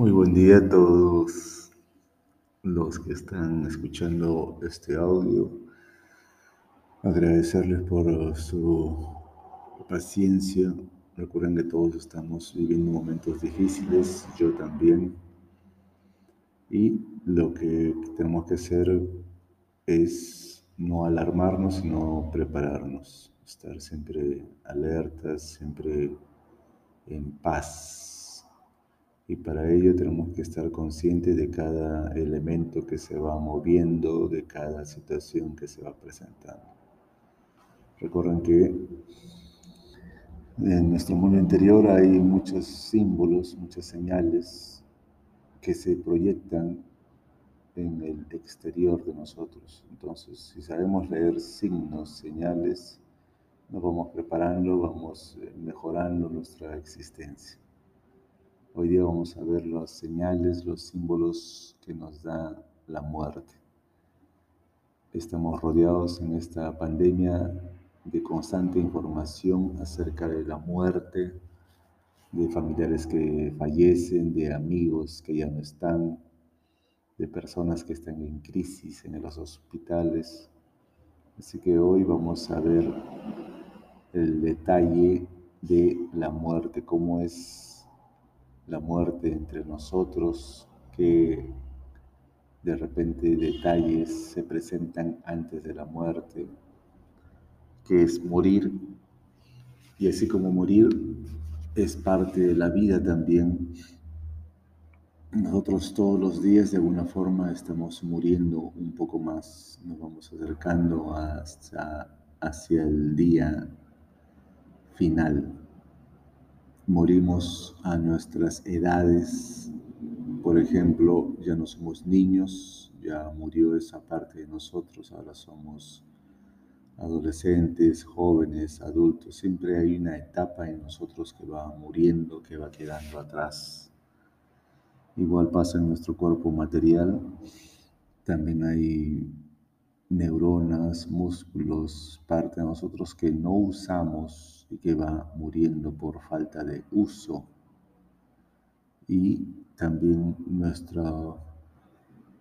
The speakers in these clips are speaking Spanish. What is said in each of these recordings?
Muy buen día a todos los que están escuchando este audio. Agradecerles por su paciencia. Recuerden que todos estamos viviendo momentos difíciles, yo también. Y lo que tenemos que hacer es no alarmarnos, sino prepararnos, estar siempre alertas, siempre en paz y para ello tenemos que estar conscientes de cada elemento que se va moviendo, de cada situación que se va presentando. Recuerden que en nuestro mundo interior hay muchos símbolos, muchas señales que se proyectan en el exterior de nosotros. Entonces, si sabemos leer signos, señales, nos vamos preparando, vamos mejorando nuestra existencia. Hoy día vamos a ver las señales, los símbolos que nos da la muerte. Estamos rodeados en esta pandemia de constante información acerca de la muerte, de familiares que fallecen, de amigos que ya no están, de personas que están en crisis en los hospitales. Así que hoy vamos a ver el detalle de la muerte, cómo es la muerte entre nosotros, que de repente detalles se presentan antes de la muerte, que es morir, y así como morir es parte de la vida también, nosotros todos los días de alguna forma estamos muriendo un poco más, nos vamos acercando hasta, hacia el día final morimos a nuestras edades. Por ejemplo, ya no somos niños, ya murió esa parte de nosotros, ahora somos adolescentes, jóvenes, adultos. Siempre hay una etapa en nosotros que va muriendo, que va quedando atrás. Igual pasa en nuestro cuerpo material. También hay neuronas, músculos, parte de nosotros que no usamos y que va muriendo por falta de uso. Y también nuestra,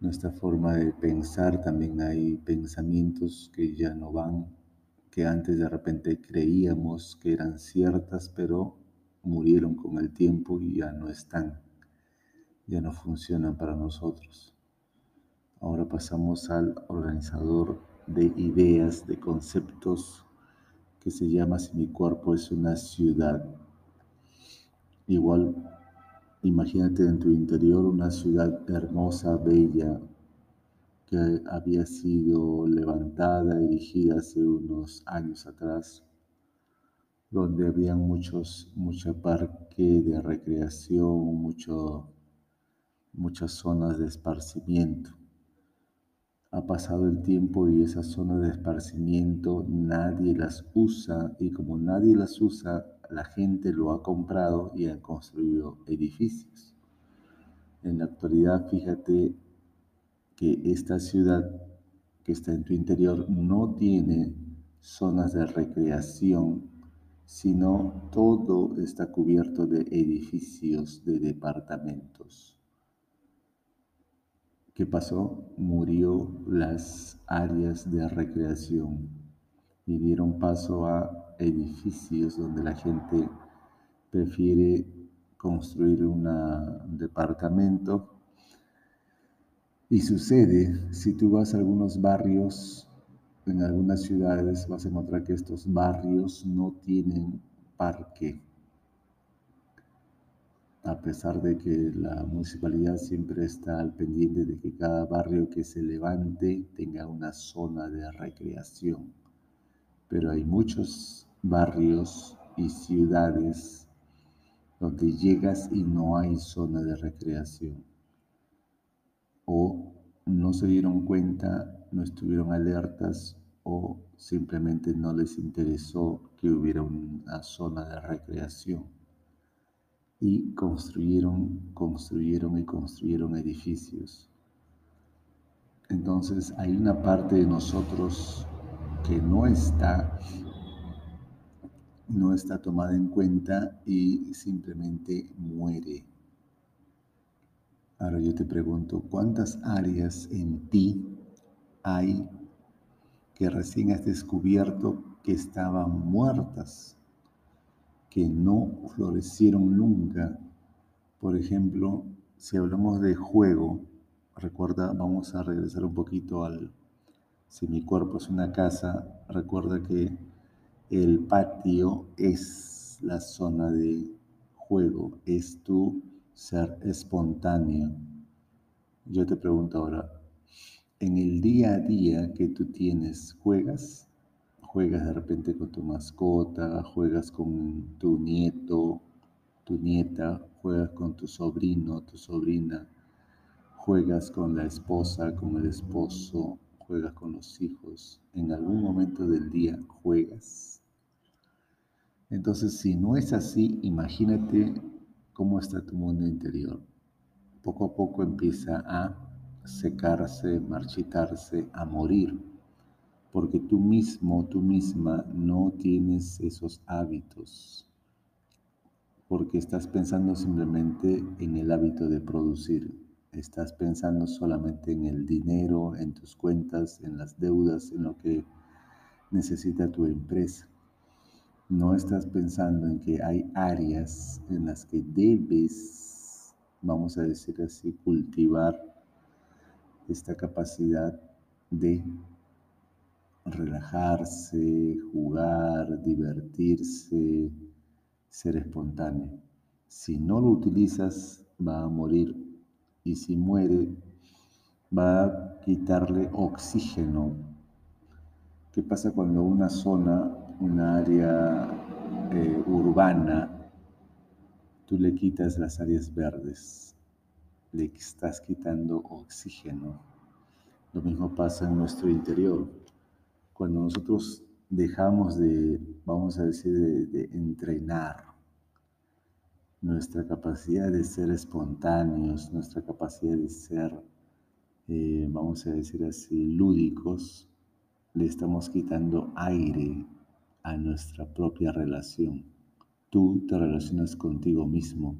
nuestra forma de pensar, también hay pensamientos que ya no van, que antes de repente creíamos que eran ciertas, pero murieron con el tiempo y ya no están, ya no funcionan para nosotros. Ahora pasamos al organizador de ideas, de conceptos, que se llama Si mi cuerpo es una ciudad. Igual, imagínate en tu interior una ciudad hermosa, bella, que había sido levantada, erigida hace unos años atrás, donde había muchos, mucho parque de recreación, mucho, muchas zonas de esparcimiento ha pasado el tiempo y esas zonas de esparcimiento nadie las usa y como nadie las usa, la gente lo ha comprado y ha construido edificios. En la actualidad, fíjate que esta ciudad que está en tu interior no tiene zonas de recreación, sino todo está cubierto de edificios, de departamentos. ¿Qué pasó? Murió las áreas de recreación y dieron paso a edificios donde la gente prefiere construir un departamento. Y sucede, si tú vas a algunos barrios, en algunas ciudades, vas a encontrar que estos barrios no tienen parque a pesar de que la municipalidad siempre está al pendiente de que cada barrio que se levante tenga una zona de recreación. Pero hay muchos barrios y ciudades donde llegas y no hay zona de recreación. O no se dieron cuenta, no estuvieron alertas o simplemente no les interesó que hubiera una zona de recreación y construyeron, construyeron y construyeron edificios. Entonces hay una parte de nosotros que no está, no está tomada en cuenta y simplemente muere. Ahora yo te pregunto, ¿cuántas áreas en ti hay que recién has descubierto que estaban muertas, que no florecieron nunca? Por ejemplo, si hablamos de juego, recuerda, vamos a regresar un poquito al, si mi cuerpo es una casa, recuerda que el patio es la zona de juego, es tu ser espontáneo. Yo te pregunto ahora, en el día a día que tú tienes, ¿juegas? ¿Juegas de repente con tu mascota? ¿Juegas con tu nieto, tu nieta? ¿Juegas con tu sobrino, tu sobrina? ¿Juegas con la esposa, con el esposo? ¿Juegas con los hijos? ¿En algún momento del día juegas? Entonces, si no es así, imagínate cómo está tu mundo interior. Poco a poco empieza a secarse, marchitarse, a morir, porque tú mismo, tú misma no tienes esos hábitos, porque estás pensando simplemente en el hábito de producir, estás pensando solamente en el dinero, en tus cuentas, en las deudas, en lo que necesita tu empresa. No estás pensando en que hay áreas en las que debes, vamos a decir así, cultivar esta capacidad de relajarse, jugar, divertirse, ser espontáneo. Si no lo utilizas, va a morir. Y si muere, va a quitarle oxígeno. ¿Qué pasa cuando una zona una área eh, urbana, tú le quitas las áreas verdes, le estás quitando oxígeno. Lo mismo pasa en nuestro interior. Cuando nosotros dejamos de, vamos a decir, de, entrenar nuestra capacidad de ser espontáneos, nuestra capacidad de ser, eh, vamos a decir así, lúdicos, le estamos quitando aire a nuestra propia relación. Tú te relacionas contigo mismo.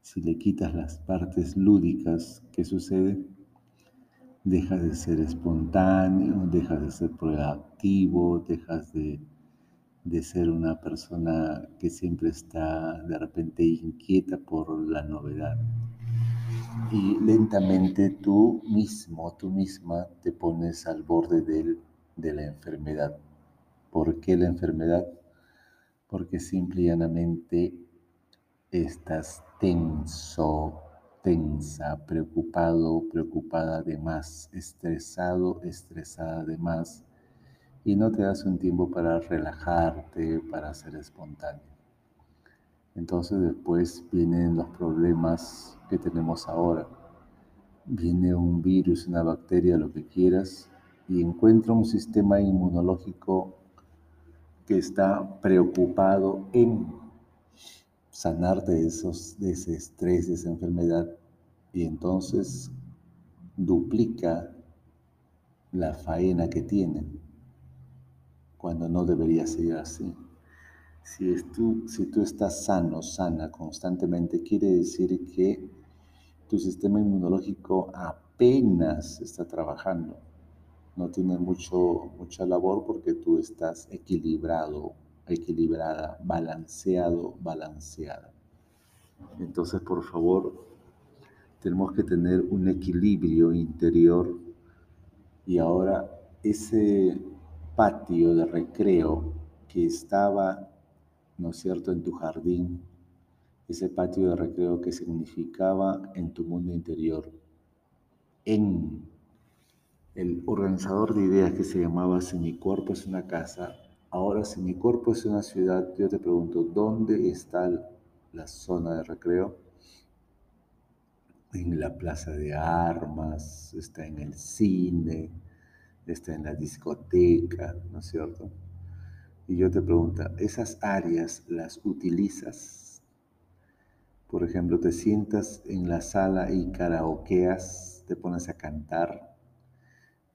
Si le quitas las partes lúdicas, ¿qué sucede? Dejas de ser espontáneo, dejas de ser proactivo, dejas de, de ser una persona que siempre está de repente inquieta por la novedad. Y lentamente tú mismo, tú misma te pones al borde de la enfermedad. ¿Por qué la enfermedad? Porque simple y llanamente estás tenso, tensa, preocupado, preocupada de más, estresado, estresada de más, y no te das un tiempo para relajarte, para ser espontáneo. Entonces después vienen los problemas que tenemos ahora. Viene un virus, una bacteria, lo que quieras, y encuentra un sistema inmunológico que está preocupado en sanar de, esos, de ese estrés, de esa enfermedad, y entonces duplica la faena que tiene, cuando no debería ser así. Si, tú, si tú estás sano, sana constantemente, quiere decir que tu sistema inmunológico apenas está trabajando no tiene mucho, mucha labor porque tú estás equilibrado, equilibrada, balanceado, balanceada. Entonces, por favor, tenemos que tener un equilibrio interior y ahora ese patio de recreo que estaba, ¿no es cierto?, en tu jardín, ese patio de recreo que significaba en tu mundo interior, en el organizador de ideas que se llamaba Si mi cuerpo es una casa, ahora si mi cuerpo es una ciudad, yo te pregunto, ¿dónde está la zona de recreo? En la plaza de armas, está en el cine, está en la discoteca, ¿no es cierto? Y yo te pregunto, ¿esas áreas las utilizas? Por ejemplo, te sientas en la sala y karaokeas, te pones a cantar,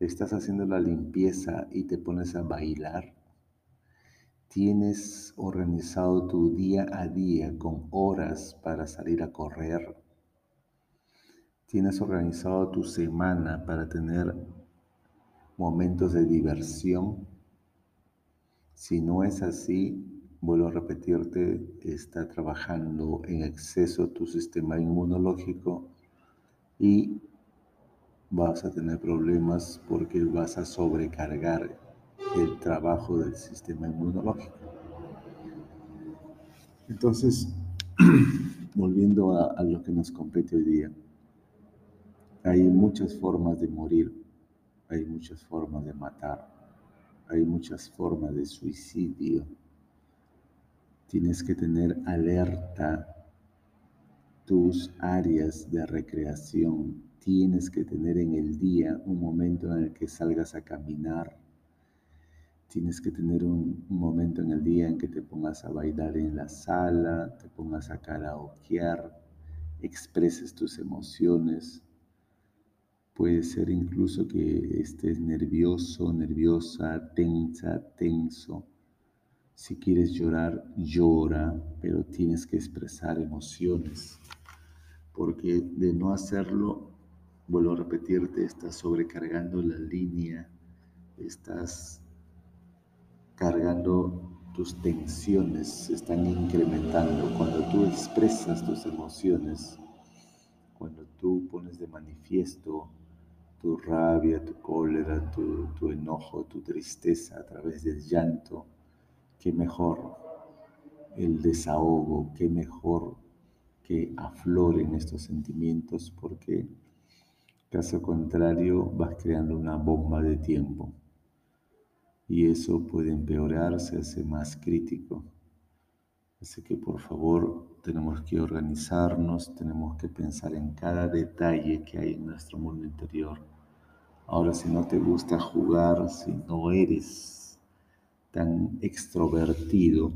estás haciendo la limpieza y te pones a bailar, tienes organizado tu día a día con horas para salir a correr, ¿Tienes organizado tu semana para tener momentos de diversión? Si no es así, vuelvo a repetirte, está trabajando en exceso tu sistema inmunológico y vas a tener problemas porque vas a sobrecargar el trabajo del sistema inmunológico. Entonces, volviendo a, a lo que nos compete hoy día, hay muchas formas de morir, hay muchas formas de matar, hay muchas formas de suicidio. Tienes que tener alerta tus áreas de recreación. Tienes que tener en el día un momento en el que salgas a caminar. Tienes que tener un, momento en el día en que te pongas a bailar en la sala, te pongas a karaokear, expreses tus emociones, Puede ser incluso que estés nervioso, nerviosa, tensa, tenso. Si quieres llorar, llora, pero tienes que expresar emociones. Porque de no hacerlo, vuelvo a repetirte, estás sobrecargando la línea, estás cargando tus tensiones, se están incrementando. Cuando tú expresas tus emociones, cuando tú pones de manifiesto tu rabia, tu cólera, tu, enojo, tu tristeza a través del llanto, qué mejor el desahogo, qué mejor que afloren estos sentimientos porque caso contrario vas creando una bomba de tiempo y eso puede empeorarse, hace más crítico. Así que por favor tenemos que organizarnos, tenemos que pensar en cada detalle que hay en nuestro mundo interior Ahora, si no te gusta jugar, si no eres tan extrovertido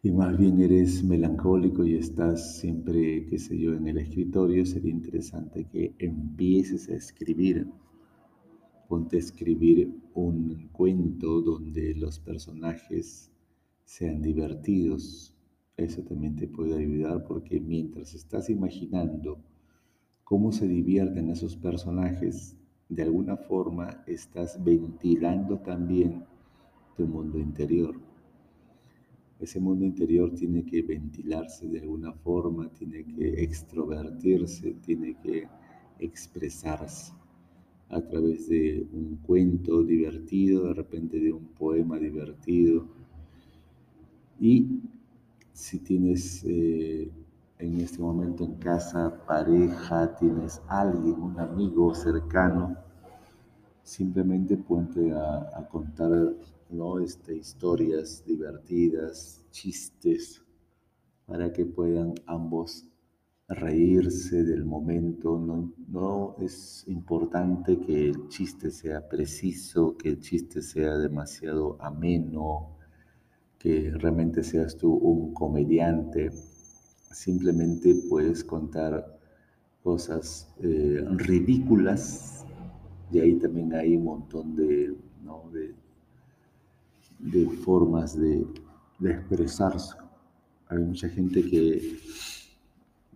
y más bien eres melancólico y estás siempre, qué sé yo, en el escritorio, sería interesante que empieces a escribir. Ponte a escribir un cuento donde los personajes sean divertidos. Eso también te puede ayudar porque mientras estás imaginando cómo se divierten esos personajes, de alguna forma estás ventilando también tu mundo interior. Ese mundo interior tiene que ventilarse de alguna forma, tiene que extrovertirse, tiene que expresarse a través de un cuento divertido, de repente de un poema divertido. Y si tienes eh, en este momento en casa, pareja, tienes alguien, un amigo cercano, simplemente ponte a, contar ¿no? este, historias divertidas, chistes, para que puedan ambos reírse del momento. No, no es importante que el chiste sea preciso, que el chiste sea demasiado ameno, que realmente seas tú un comediante simplemente puedes contar cosas eh, ridículas y ahí también hay un montón de, de, formas de, de expresarse. Hay mucha gente que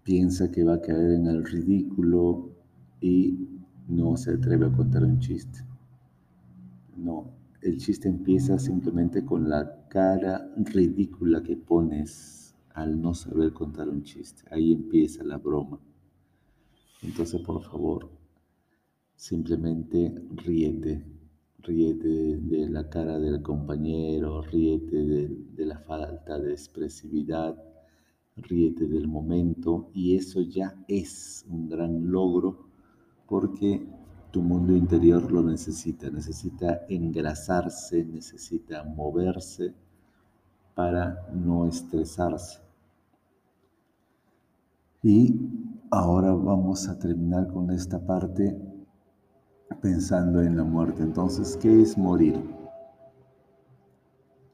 piensa que va a caer en el ridículo y no se atreve a contar un chiste. No, el chiste empieza simplemente con la cara ridícula que pones al no saber contar un chiste. Ahí empieza la broma. Entonces, por favor, simplemente ríete, ríete de, la cara del compañero, ríete de, la falta de expresividad, ríete del momento y eso ya es un gran logro porque tu mundo interior lo necesita, necesita engrasarse, necesita moverse para no estresarse. Y ahora vamos a terminar con esta parte pensando en la muerte. Entonces, ¿qué es morir?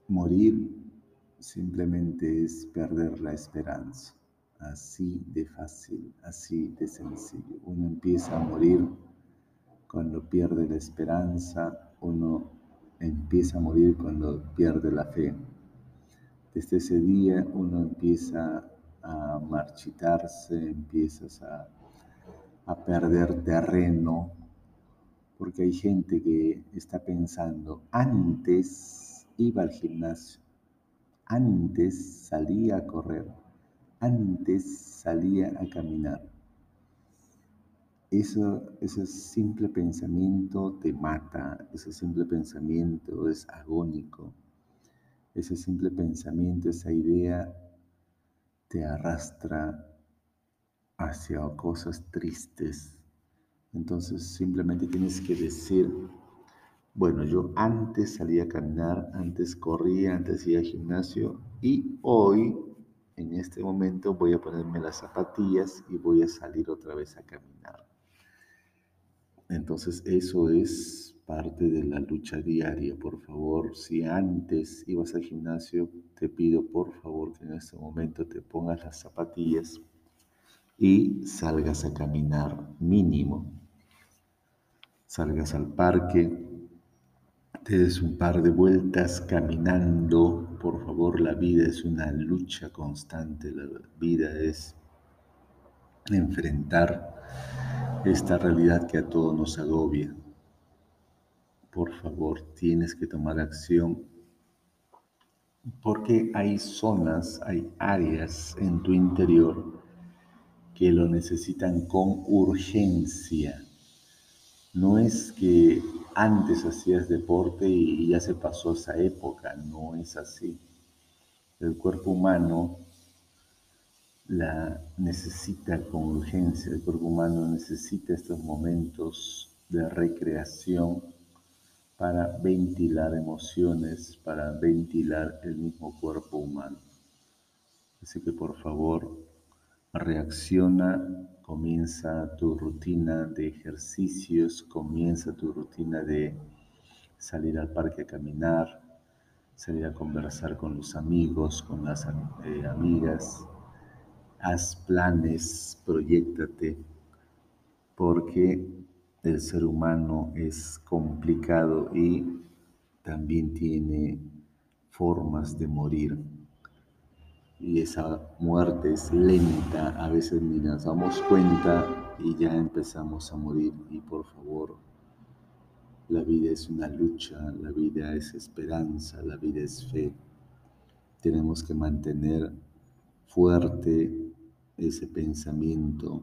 Morir simplemente es perder la esperanza. Así de fácil, así de sencillo. Uno empieza a morir cuando pierde la esperanza, uno empieza a morir cuando pierde la fe. Desde ese día uno empieza a marchitarse, empiezas a, a perder terreno, porque hay gente que está pensando, antes iba al gimnasio, antes salía a correr, antes salía a caminar. Eso, ese simple pensamiento te mata, ese simple pensamiento es agónico, ese simple pensamiento, esa idea te arrastra hacia cosas tristes. Entonces simplemente tienes que decir, bueno, yo antes salía a caminar, antes corría, antes iba al gimnasio y hoy, en este momento, voy a ponerme las zapatillas y voy a salir otra vez a caminar. Entonces eso es parte de la lucha diaria. Por favor, si antes ibas al gimnasio, te pido por favor que en este momento te pongas las zapatillas y salgas a caminar mínimo. Salgas al parque, des un par de vueltas caminando. Por favor, la vida es una lucha constante, la vida es enfrentar esta realidad que a todos nos agobia. Por favor, tienes que tomar acción porque hay zonas, hay áreas en tu interior que lo necesitan con urgencia. No es que antes hacías deporte y ya se pasó esa época, no es así. El cuerpo humano la necesita con urgencia, el cuerpo humano necesita estos momentos de recreación para ventilar emociones, para ventilar el mismo cuerpo humano. Así que por favor, reacciona, comienza tu rutina de ejercicios, comienza tu rutina de salir al parque a caminar, salir a conversar con los amigos, con las eh, amigas, haz planes, proyectate, porque el ser humano es complicado y también tiene formas de morir. Y esa muerte es lenta, a veces ni nos damos cuenta y ya empezamos a morir. Y por favor, la vida es una lucha, la vida es esperanza, la vida es fe. Tenemos que mantener fuerte ese pensamiento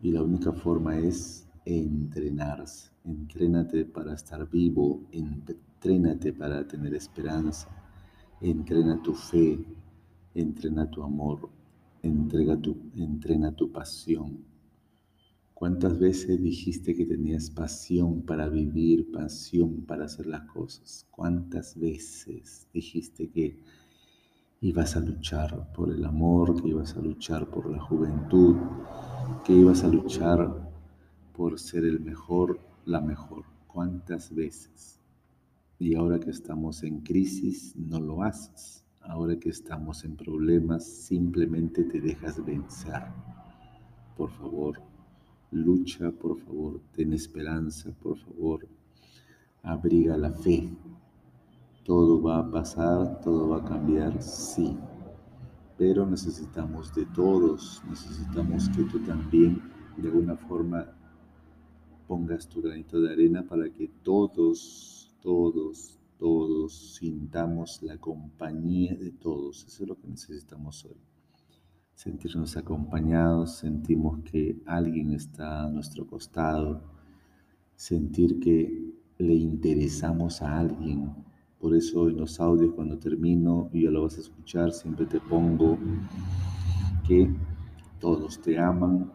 y la única forma es entrenarse. Entrénate para estar vivo, entrénate para tener esperanza, entrena tu fe, entrena tu amor, entrega tu, entrena tu pasión. ¿Cuántas veces dijiste que tenías pasión para vivir, pasión para hacer las cosas? ¿Cuántas veces dijiste que ibas a luchar por el amor, que ibas a luchar por la juventud, que ibas a luchar por ser el mejor, la mejor. ¿Cuántas veces? Y ahora que estamos en crisis, no lo haces. Ahora que estamos en problemas, simplemente te dejas vencer. Por favor, lucha, por favor, ten esperanza, por favor, abriga la fe, todo va a pasar, todo va a cambiar, sí. Pero necesitamos de todos, necesitamos que tú también de alguna forma pongas tu granito de arena para que todos, todos, todos sintamos la compañía de todos. Eso es lo que necesitamos hoy. Sentirnos acompañados, sentimos que alguien está a nuestro costado, sentir que le interesamos a alguien, por eso en los audios cuando termino y ya lo vas a escuchar, siempre te pongo que todos te aman,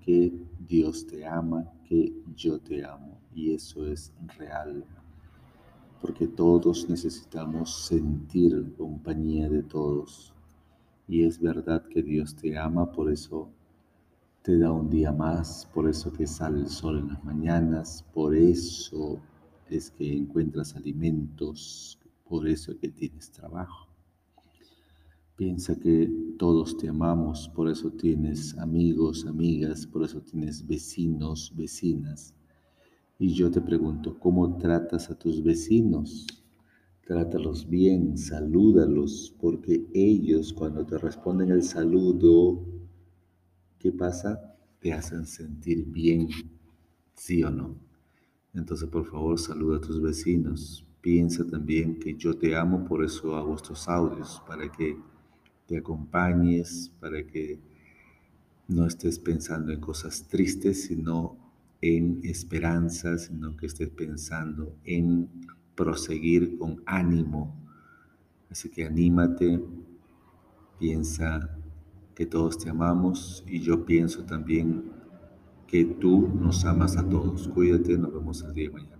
que Dios te ama, que yo te amo. Y eso es real. Porque todos necesitamos sentir compañía de todos. Y es verdad que Dios te ama, por eso te da un día más, por eso que sale el sol en las mañanas, por eso es que encuentras alimentos, por eso que tienes trabajo. Piensa que todos te amamos, por eso tienes amigos, amigas, por eso tienes vecinos, vecinas. Y yo te pregunto, ¿cómo tratas a tus vecinos? Trátalos bien, salúdalos, porque ellos cuando te responden el saludo, ¿qué pasa? te hacen sentir bien, sí o no. Entonces, por favor, saluda a tus vecinos. Piensa también que yo te amo, por eso hago estos audios, para que te acompañes, para que no estés pensando en cosas tristes, sino en esperanza, sino que estés pensando en proseguir con ánimo. Así que anímate, piensa que todos te amamos y yo pienso también que tú nos amas a todos. Cuídate, nos vemos el día de mañana.